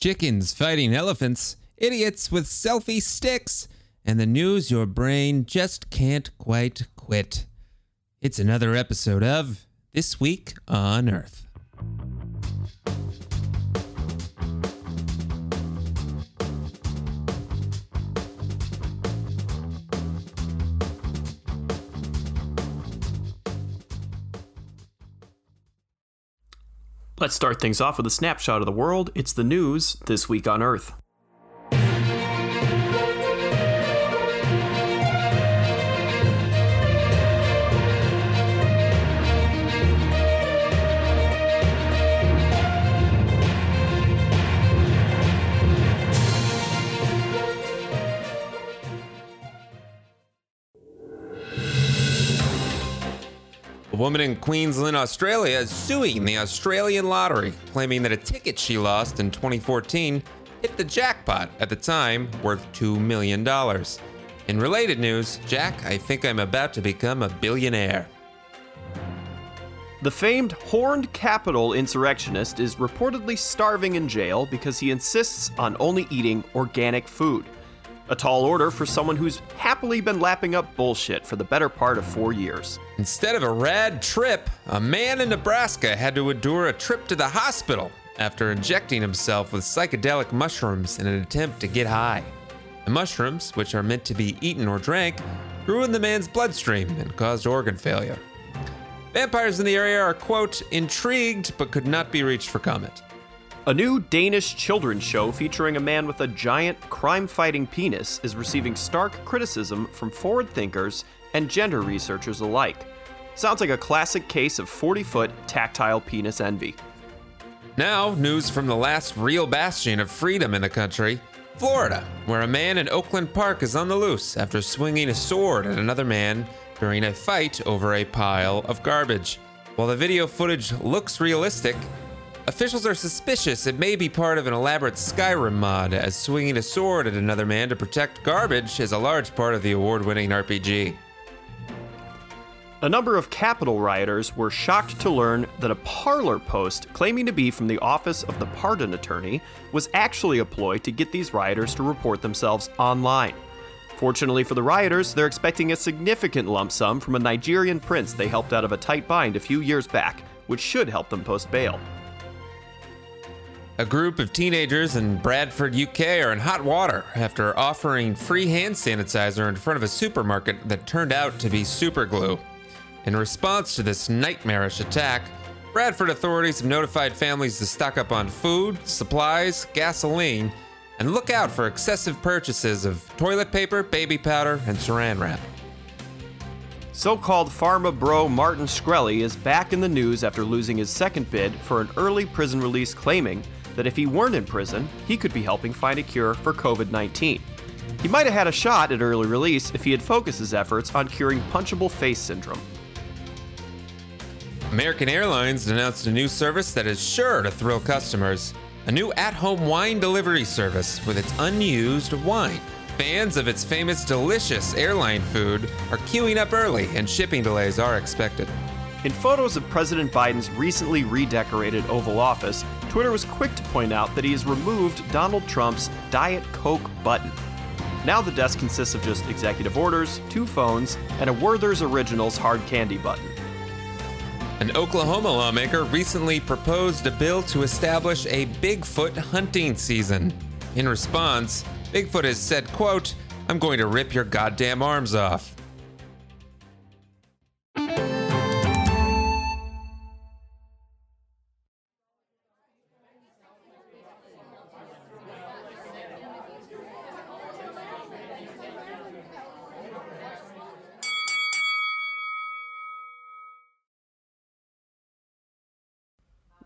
chickens fighting elephants, idiots with selfie sticks, and the news your brain just can't quite quit. It's another episode of This Week on Earth. Let's start things off with a snapshot of the world. It's the news this week on Earth. Woman in Queensland, Australia is suing the Australian lottery, claiming that a ticket she lost in 2014 hit the jackpot at the time worth $2 million. In related news, Jack, I think I'm about to become a billionaire. The famed Horned Capitol insurrectionist is reportedly starving in jail because he insists on only eating organic food. A tall order for someone who's happily been lapping up bullshit for the better part of four years. Instead of a rad trip, a man in Nebraska had to endure a trip to the hospital after injecting himself with psychedelic mushrooms in an attempt to get high. The mushrooms, which are meant to be eaten or drank, grew in the man's bloodstream and caused organ failure. Vampires in the area are, quote, intrigued but could not be reached for comment. A new Danish children's show featuring a man with a giant crime fighting penis is receiving stark criticism from forward thinkers and gender researchers alike. Sounds like a classic case of 40 foot tactile penis envy. Now, news from the last real bastion of freedom in the country Florida, where a man in Oakland Park is on the loose after swinging a sword at another man during a fight over a pile of garbage. While the video footage looks realistic, officials are suspicious it may be part of an elaborate Skyrim mod, as swinging a sword at another man to protect garbage is a large part of the award winning RPG. A number of Capitol rioters were shocked to learn that a Parler post claiming to be from the Office of the Pardon Attorney was actually a ploy to get these rioters to report themselves online. Fortunately for the rioters, they're expecting a significant lump sum from a Nigerian prince they helped out of a tight bind a few years back, which should help them post bail. A group of teenagers in Bradford, UK are in hot water after offering free hand sanitizer in front of a supermarket that turned out to be super glue. In response to this nightmarish attack, Bradford authorities have notified families to stock up on food, supplies, gasoline, and look out for excessive purchases of toilet paper, baby powder, and saran wrap. So called pharma bro Martin Shkreli is back in the news after losing his second bid for an early prison release, claiming that if he weren't in prison, he could be helping find a cure for COVID 19. He might have had a shot at early release if he had focused his efforts on curing punchable face syndrome. American Airlines announced a new service that is sure to thrill customers a new at home wine delivery service with its unused wine. Fans of its famous delicious airline food are queuing up early, and shipping delays are expected. In photos of President Biden's recently redecorated Oval Office, Twitter was quick to point out that he has removed Donald Trump's Diet Coke button. Now the desk consists of just executive orders, two phones, and a Werther's Originals hard candy button. An Oklahoma lawmaker recently proposed a bill to establish a Bigfoot hunting season. In response, Bigfoot has said, quote, I'm going to rip your goddamn arms off.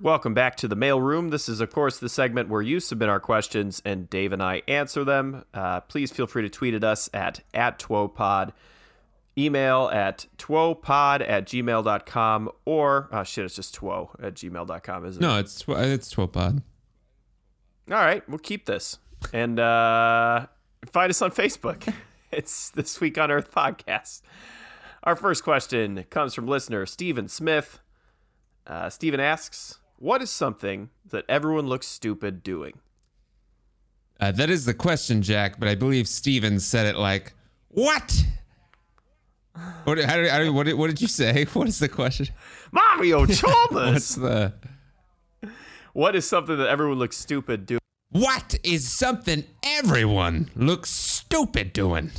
Welcome back to the mailroom. This is, of course, the segment where you submit our questions and Dave and I answer them. Uh, please feel free to tweet at us at, at TWOPod, email at twopod at gmail.com, or, oh shit, it's just two at gmail.com, isn't it? No, it's tw- it's Twopod. All right, we'll keep this. And uh, find us on Facebook. it's This Week on Earth podcast. Our first question comes from listener Stephen Smith. Uh, Stephen asks, What is something that everyone looks stupid doing? Uh, that is the question, Jack, but I believe Stephen said it like, What? What, how did, how did, what, did, what did you say? What is the question? Mario Chalmers! What's the. what is something that everyone looks stupid doing? What is something everyone looks stupid doing?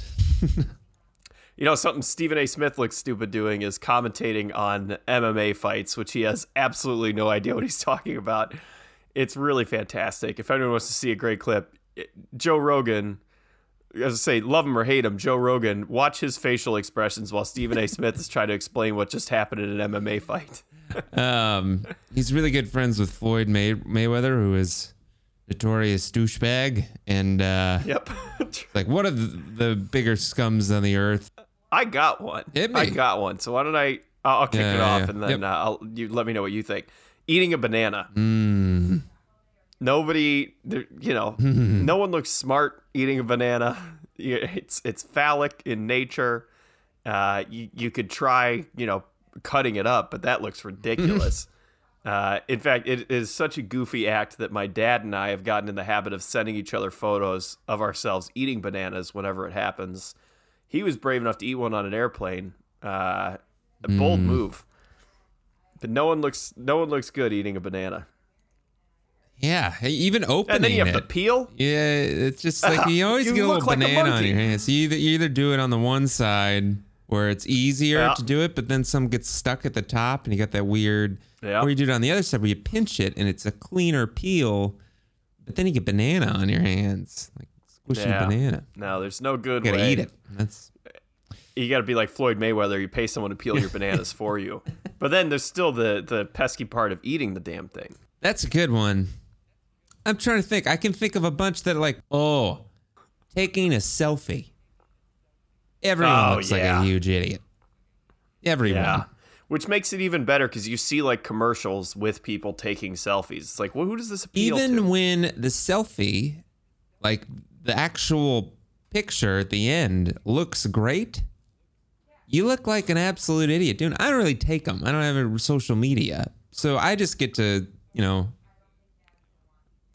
You know, something Stephen A. Smith looks stupid doing is commentating on MMA fights, which he has absolutely no idea what he's talking about. It's really fantastic. If anyone wants to see a great clip, Joe Rogan, as I say, love him or hate him, Joe Rogan, watch his facial expressions while Stephen A. Smith is trying to explain what just happened in an MMA fight. Um, he's really good friends with Floyd May- Mayweather, who is notorious douchebag, and uh, Yep. like one of the, the bigger scums on the earth. I got one. Hit I got one. So why don't I? I'll, I'll kick Yeah, it off, yeah. and then Yep. uh, I'll you let me know what you think. Eating a banana. Mm. Nobody, you know, no one looks smart eating a banana. It's it's phallic in nature. Uh, you you could try, you know, cutting it up, but that looks ridiculous. Uh, in fact, it is such a goofy act that my dad and I have gotten in the habit of sending each other photos of ourselves eating bananas whenever it happens. He was brave enough to eat one on an airplane. Uh, a bold move. But no one looks no one looks good eating a banana. Yeah, even opening And then you have it. the peel. Yeah, it's just like you always You get a little like a banana on monkey. your hands. You either, you either do it on the one side where it's easier Yeah. to do it, but then some gets stuck at the top and you got that weird. Yeah. Or you do it on the other side where you pinch it and it's a cleaner peel, but then you get banana on your hands, like squishy Yeah. banana. No, there's no good You gotta way. eat it. That's You got to be like Floyd Mayweather. You pay someone to peel your bananas for you. But then there's still the the pesky part of eating the damn thing. that's a good one. I'm trying to think. I can think of a bunch that are like, oh, taking a selfie. Everyone Oh, looks like a huge idiot. Everyone. Yeah. Which makes it even better because you see like commercials with people taking selfies. It's like, well, who does this appeal even to? when the selfie, like the actual picture at the end, looks great, you look like an absolute idiot, dude. I don't really take them. I don't have a social media, so I just get to, you know,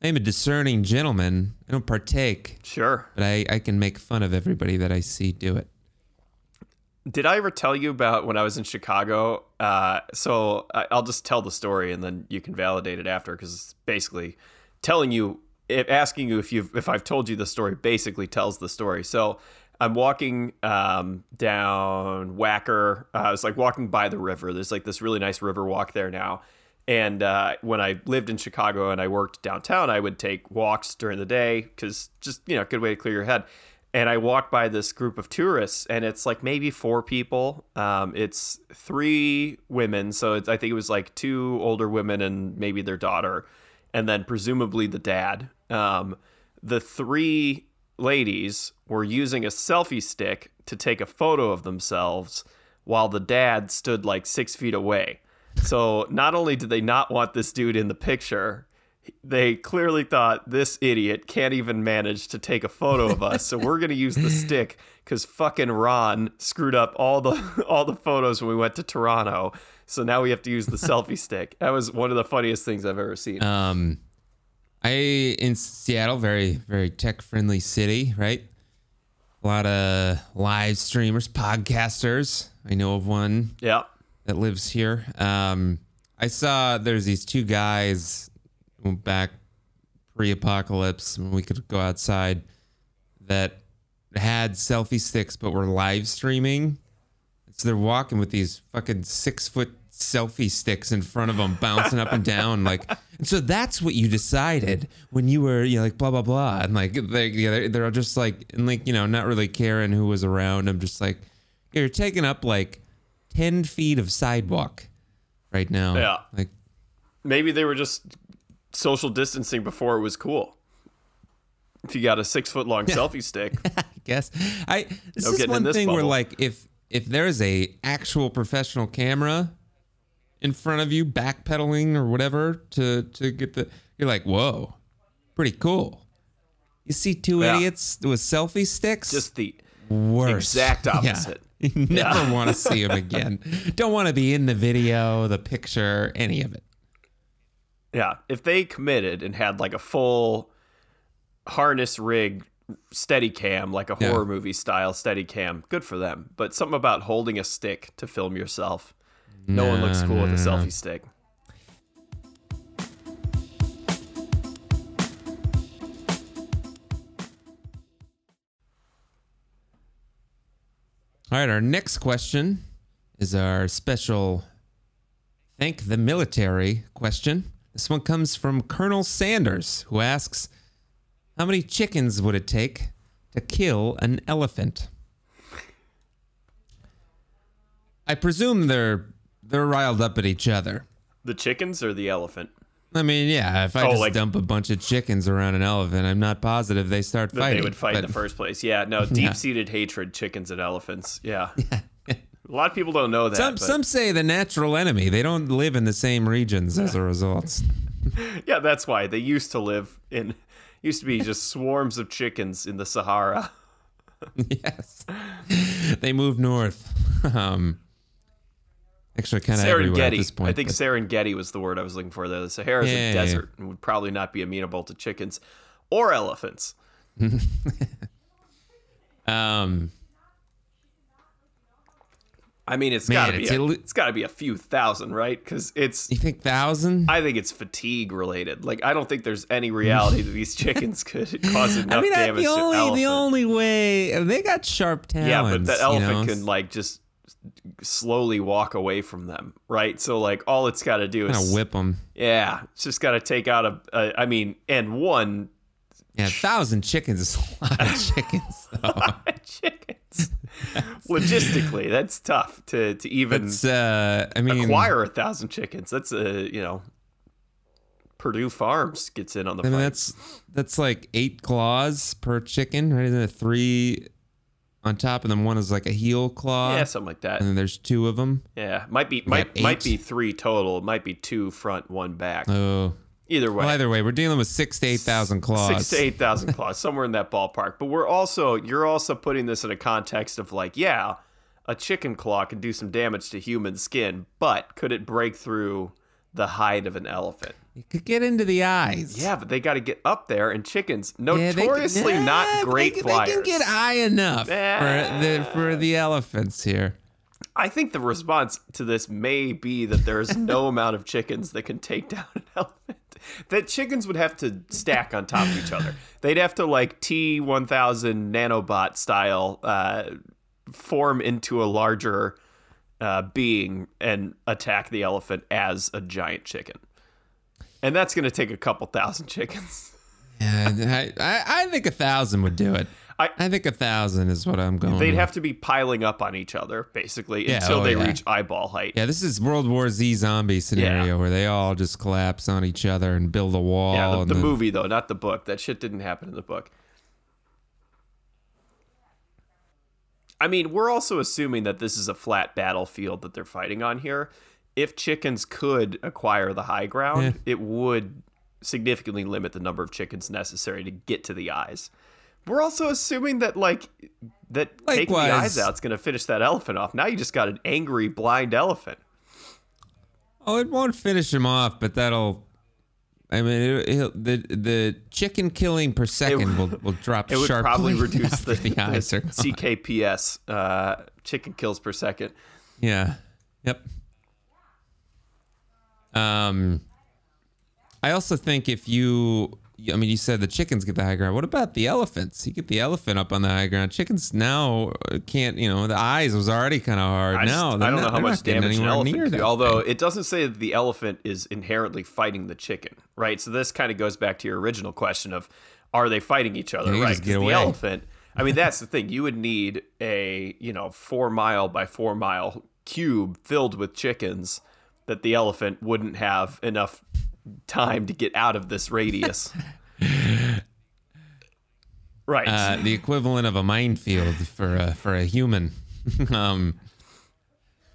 I'm a discerning gentleman. I don't partake, Sure. but I, I can make fun of everybody that I see do it. Did I ever tell you about when I was in Chicago? Uh, so I, I'll just tell the story and then you can validate it after because it's basically telling you, it, asking you if you've if I've told you the story. Basically tells the story. So I'm walking um, down Wacker. Uh, I was like walking by the river. There's like this really nice river walk there now. And uh, when I lived in Chicago and I worked downtown, I would take walks during the day because just you know, a good way to clear your head and I walked by this group of tourists, and it's like maybe four people. Um, it's three women, so I think it was like two older women and maybe their daughter, and then presumably the dad. Um, the three ladies were using a selfie stick to take a photo of themselves, while the dad stood like six feet away. So not only did they not want this dude in the picture, they clearly thought this idiot can't even manage to take a photo of us, so we're gonna use the stick because fucking Ron screwed up all the all the photos when we went to Toronto. So now we have to use the selfie stick. That was one of the funniest things I've ever seen. Um, I in Seattle, very very tech friendly city, right? A lot of live streamers, podcasters. I know of one yeah, that lives here. Um, I saw there's these two guys back pre-apocalypse when we could go outside that had selfie sticks but were live streaming. So they're walking with these fucking six foot selfie sticks in front of them, bouncing up and down. Like, and so that's what you decided when you were, you know, like blah blah blah, and like they, yeah, they're, they're just like, and like you know, not really caring who was around. I'm just like, you're taking up like ten feet of sidewalk right now. Yeah. like maybe they were just social distancing before it was cool. If you got a six foot long selfie stick, I guess I this No is one thing where like if if there's a actual professional camera in front of you backpedaling or whatever to to get the you're like whoa pretty cool you see two Yeah. idiots with selfie sticks just the worse exact Yeah. opposite. you never want to see them again don't want to be in the video the picture any of it Yeah, if they committed and had like a full harness rig steady cam like a Yeah. horror movie style steady cam good for them but something about holding a stick to film yourself no one looks cool no, with a no, no. selfie stick All right, our next question is our special thank the military question. This one comes from Colonel Sanders, who asks, "How many chickens would it take to kill an elephant?" I presume they're they're riled up at each other. the chickens or the elephant I mean, yeah, if I Oh, just like- dump a bunch of chickens around an elephant, I'm not positive they start fighting. they would fight in the first place yeah no deep-seated hatred chickens and elephants yeah a lot of people don't know that Some but- some say the natural enemy. They don't live in the same regions as a result. yeah that's why they used to live in used to be just swarms of chickens in the sahara yes. They moved north. Um, actually, kind of everywhere at Serengeti. this point. I think but- Serengeti was the word I was looking for there. The Sahara is Yeah, a yeah, yeah. desert and would probably not be amenable to chickens or elephants. um, I mean, it's got to be it's a, it's got to be a few thousand, right? Because it's you think thousand? I think it's fatigue related. Like I don't think there's any reality that these chickens could cause enough I mean, damage the only the only way they got sharp talons. yeah, but the you elephant know? can like just slowly walk away from them, right? So like all it's got to do is kind whip them. yeah, it's just got to take out a, a. I mean, and one Yeah, a thousand chickens is a lot of chickens, chickens. Logistically, that's tough to to even It's uh, I mean, acquire a thousand chickens. That's a you know, Perdue Farms gets in on the I mean, fight. that's that's like eight claws per chicken, right? Isn't it three on top, and then one is like a heel claw, yeah, something like that. and then there's two of them. Yeah, might be might might be three total. It might be two front, one back. Oh, Either way, well, either way, we're dealing with six to eight thousand claws. six to eight thousand claws, somewhere in that ballpark. But we're also you're also putting this in a context of like, yeah, a chicken claw can do some damage to human skin, but could it break through the hide of an elephant? You could get into the eyes. Yeah, but they got to get up there, and chickens Yeah, they can- notoriously not they great can- flyers. They can get high enough for the for the elephants here. I think the response to this may be that there's no amount of chickens that can take down an elephant. That chickens would have to stack on top of each other. They'd have to like T1000 nanobot style uh, form into a larger uh, being and attack the elephant as a giant chicken. And that's going to take a couple thousand chickens. Yeah, I, I, think a thousand would do it. I- I think a thousand is what I'm going. They'd with. have to be piling up on each other basically Yeah, until oh, they yeah. reach eyeball height. Yeah, this is World War Z zombie scenario where they all just collapse on each other and build a wall. Yeah, the, the then- movie though, not the book. That shit didn't happen in the book. I mean, we're also assuming that this is a flat battlefield that they're fighting on here. If chickens could acquire the high ground, Yeah. it would significantly limit the number of chickens necessary to get to the eyes. We're also assuming that like that taking the eyes out is going to finish that elephant off. Now you just got an angry blind elephant. Oh, it won't finish him off, but that'll. I mean, it, it'll, the the chicken killing per second will, will drop It would probably reduce the, the, eyes the. CKPS uh, chicken kills per second. Yeah. Yep. Um, I also think if you, I mean, you said the chickens get the high ground. What about the elephants? You get the elephant up on the high ground. Chickens now can't. You know, the eyes was already kind of hard. I, just- I don't know how much damage an elephant do. Although thing. it doesn't say that the elephant is inherently fighting the chicken, right? So this kind of goes back to your original question of are they fighting each other, Yeah, right? just 'Cause get the elephant. I mean, that's the thing. You would need a you know four mile by four mile cube filled with chickens that the elephant wouldn't have enough time to get out of this radius. right. uh, the equivalent of a minefield for a, for a human. um,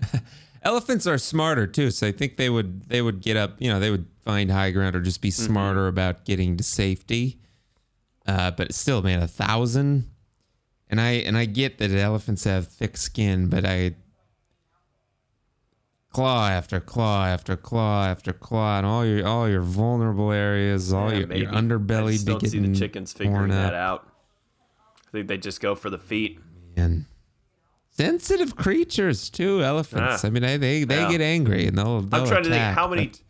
elephants are smarter too, so I think they would they would get up. You know, they would find high ground or just be Mm-hmm. smarter about getting to safety. Uh, but still, man, a thousand. And I and I get that elephants have thick skin, but I claw after claw after claw after claw, and all your all your vulnerable areas, all Yeah, your, your underbelly I just don't see getting the chickens figuring that out. I think they just go for the feet. And sensitive creatures too, elephants. Ah. I mean, they they, they Yeah. get angry and they'll. they'll I'm trying to think how many. but-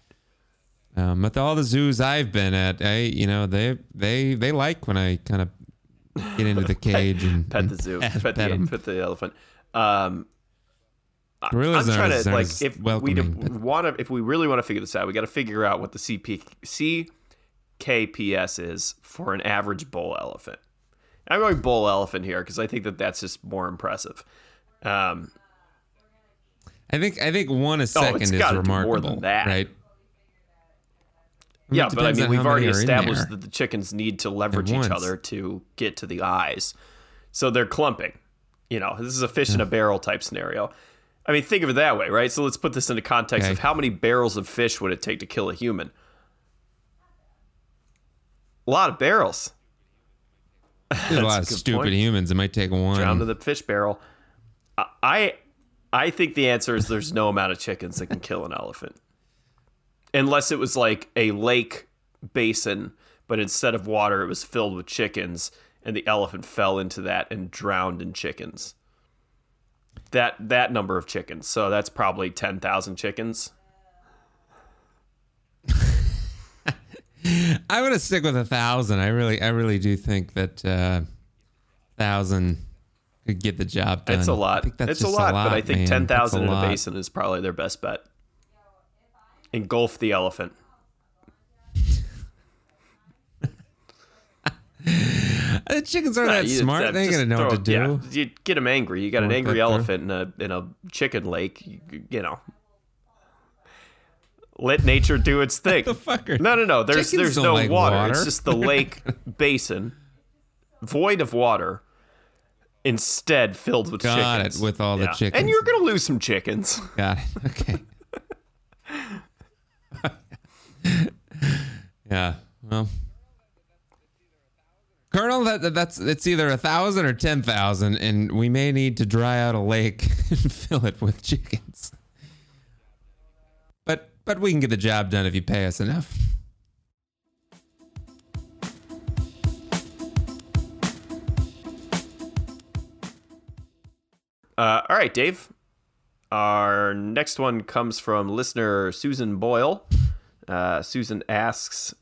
Um, with all the zoos I've been at, I you know they they they like when I kind of get into the cage and pet the zoo, pet, pet, pet the pet the elephant. Um, Gorillas I'm trying to like if we want to if we really want to figure this out, we got to figure out what the CP, CKPS is for an average bull elephant. I'm going bull elephant here because I think that that's just more impressive. Um, I think I think one a second Oh, is gotta more remarkable, than that. right? yeah, but I mean, we've already established that the chickens need to leverage each other to get to the eyes, so they're clumping. You know, this is a fish in a barrel type scenario. I mean, think of it that way, right? So let's put this into context Okay. of how many barrels of fish would it take to kill a human? A lot of barrels. A lot a of stupid point. humans. It might take one. Down to the fish barrel. I, I think the answer is there's no amount of chickens that can kill an elephant, unless it was like a lake basin, but instead of water, it was filled with chickens, and the elephant fell into that and drowned in chickens. That that number of chickens. So that's probably ten thousand chickens. I'm gonna stick with a thousand. I really, I really do think that uh, thousand could get the job done. It's a lot. think that's It's a just lot, but I think man. ten That's in a lot. basin is probably their best bet. Engulf the elephant. The chickens aren't Nah, that smart. that- They ain't gonna know what to do. Yeah, you get them angry. You got an angry elephant in a in a chicken lake. You, you know, let nature do its thing. The fucker. No, no, no. There's Chickens there's no like water. water. It's just the lake basin, void of water, instead filled with Got chickens. it, with all the chickens. And you're gonna lose some chickens. Got it. Okay. yeah. Well. Colonel, that, that- that's it's either a thousand or ten thousand, and we may need to dry out a lake and fill it with chickens. But but we can get the job done if you pay us enough. Uh, all right, Dave. Our next one comes from listener Susan Boyle. Uh, Susan asks,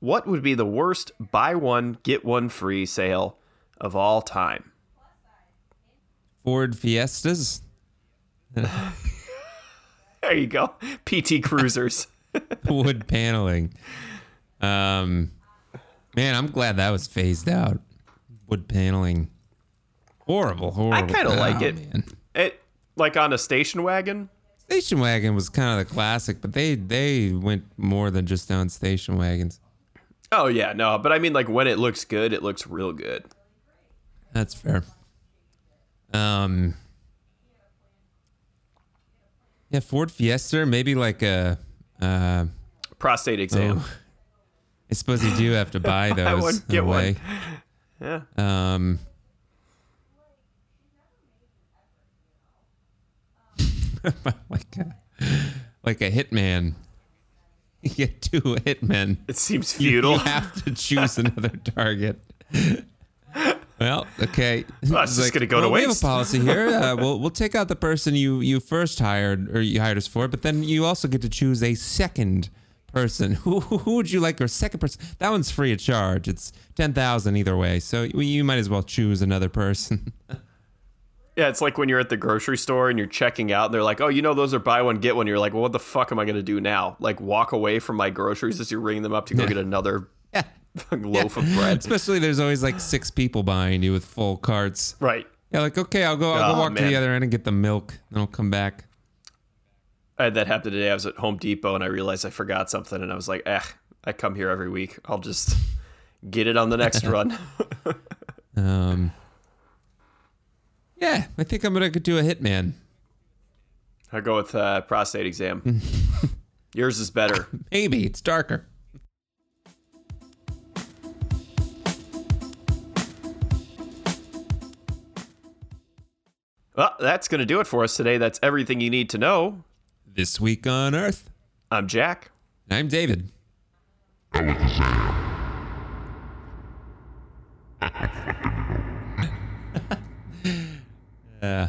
"What would be the worst buy one get one free sale of all time?" Ford Fiestas, There you go. PT Cruisers. wood paneling. Um, man, I'm glad that was phased out. Wood paneling. Horrible, horrible. I kinda like Oh, it. Man. it like on a station wagon. Station wagon was kind of the classic, but they they went more than just down station wagons. Oh yeah, no, but I mean like when it looks good, it looks real good. That's fair. Um. Yeah, Ford Fiesta, maybe like a. Uh, Prostate exam. oh, I suppose you do have to buy those one, in get a one. Yeah. Um. like a, like a hitman. You get two hitmen. It seems futile. You have to choose another target. Well, okay. Well, it's It's just gonna go to we have a policy here. Uh, we'll we'll take out the person you you first hired or you hired us for, but then you also get to choose a second person. Who who would you like your second person? That one's free of charge. It's ten thousand either way, so you might as well choose another person. Yeah, it's like when you're at the grocery store and you're checking out and they're like, "Oh, you know those are buy one get one." You're like, "Well, what the fuck am I going to do now? Like walk away from my groceries as you're ringing them up to go get another yeah. loaf of bread?" Especially there's always like six people behind you with full carts. Right. Yeah, like okay, I'll go. I'll Oh, go walk to the other end and get the milk, then I'll come back. I had that happen today. I was at Home Depot and I realized I forgot something and I was like, "Eh, I come here every week. I'll just get it on the next run." Um. Yeah, I think I'm gonna do a hitman. I go with uh, prostate exam. Yours is better. Maybe it's darker. Well, that's going to do it for us today. That's everything you need to know. This week on Earth. I'm Jack. I'm David. Uh,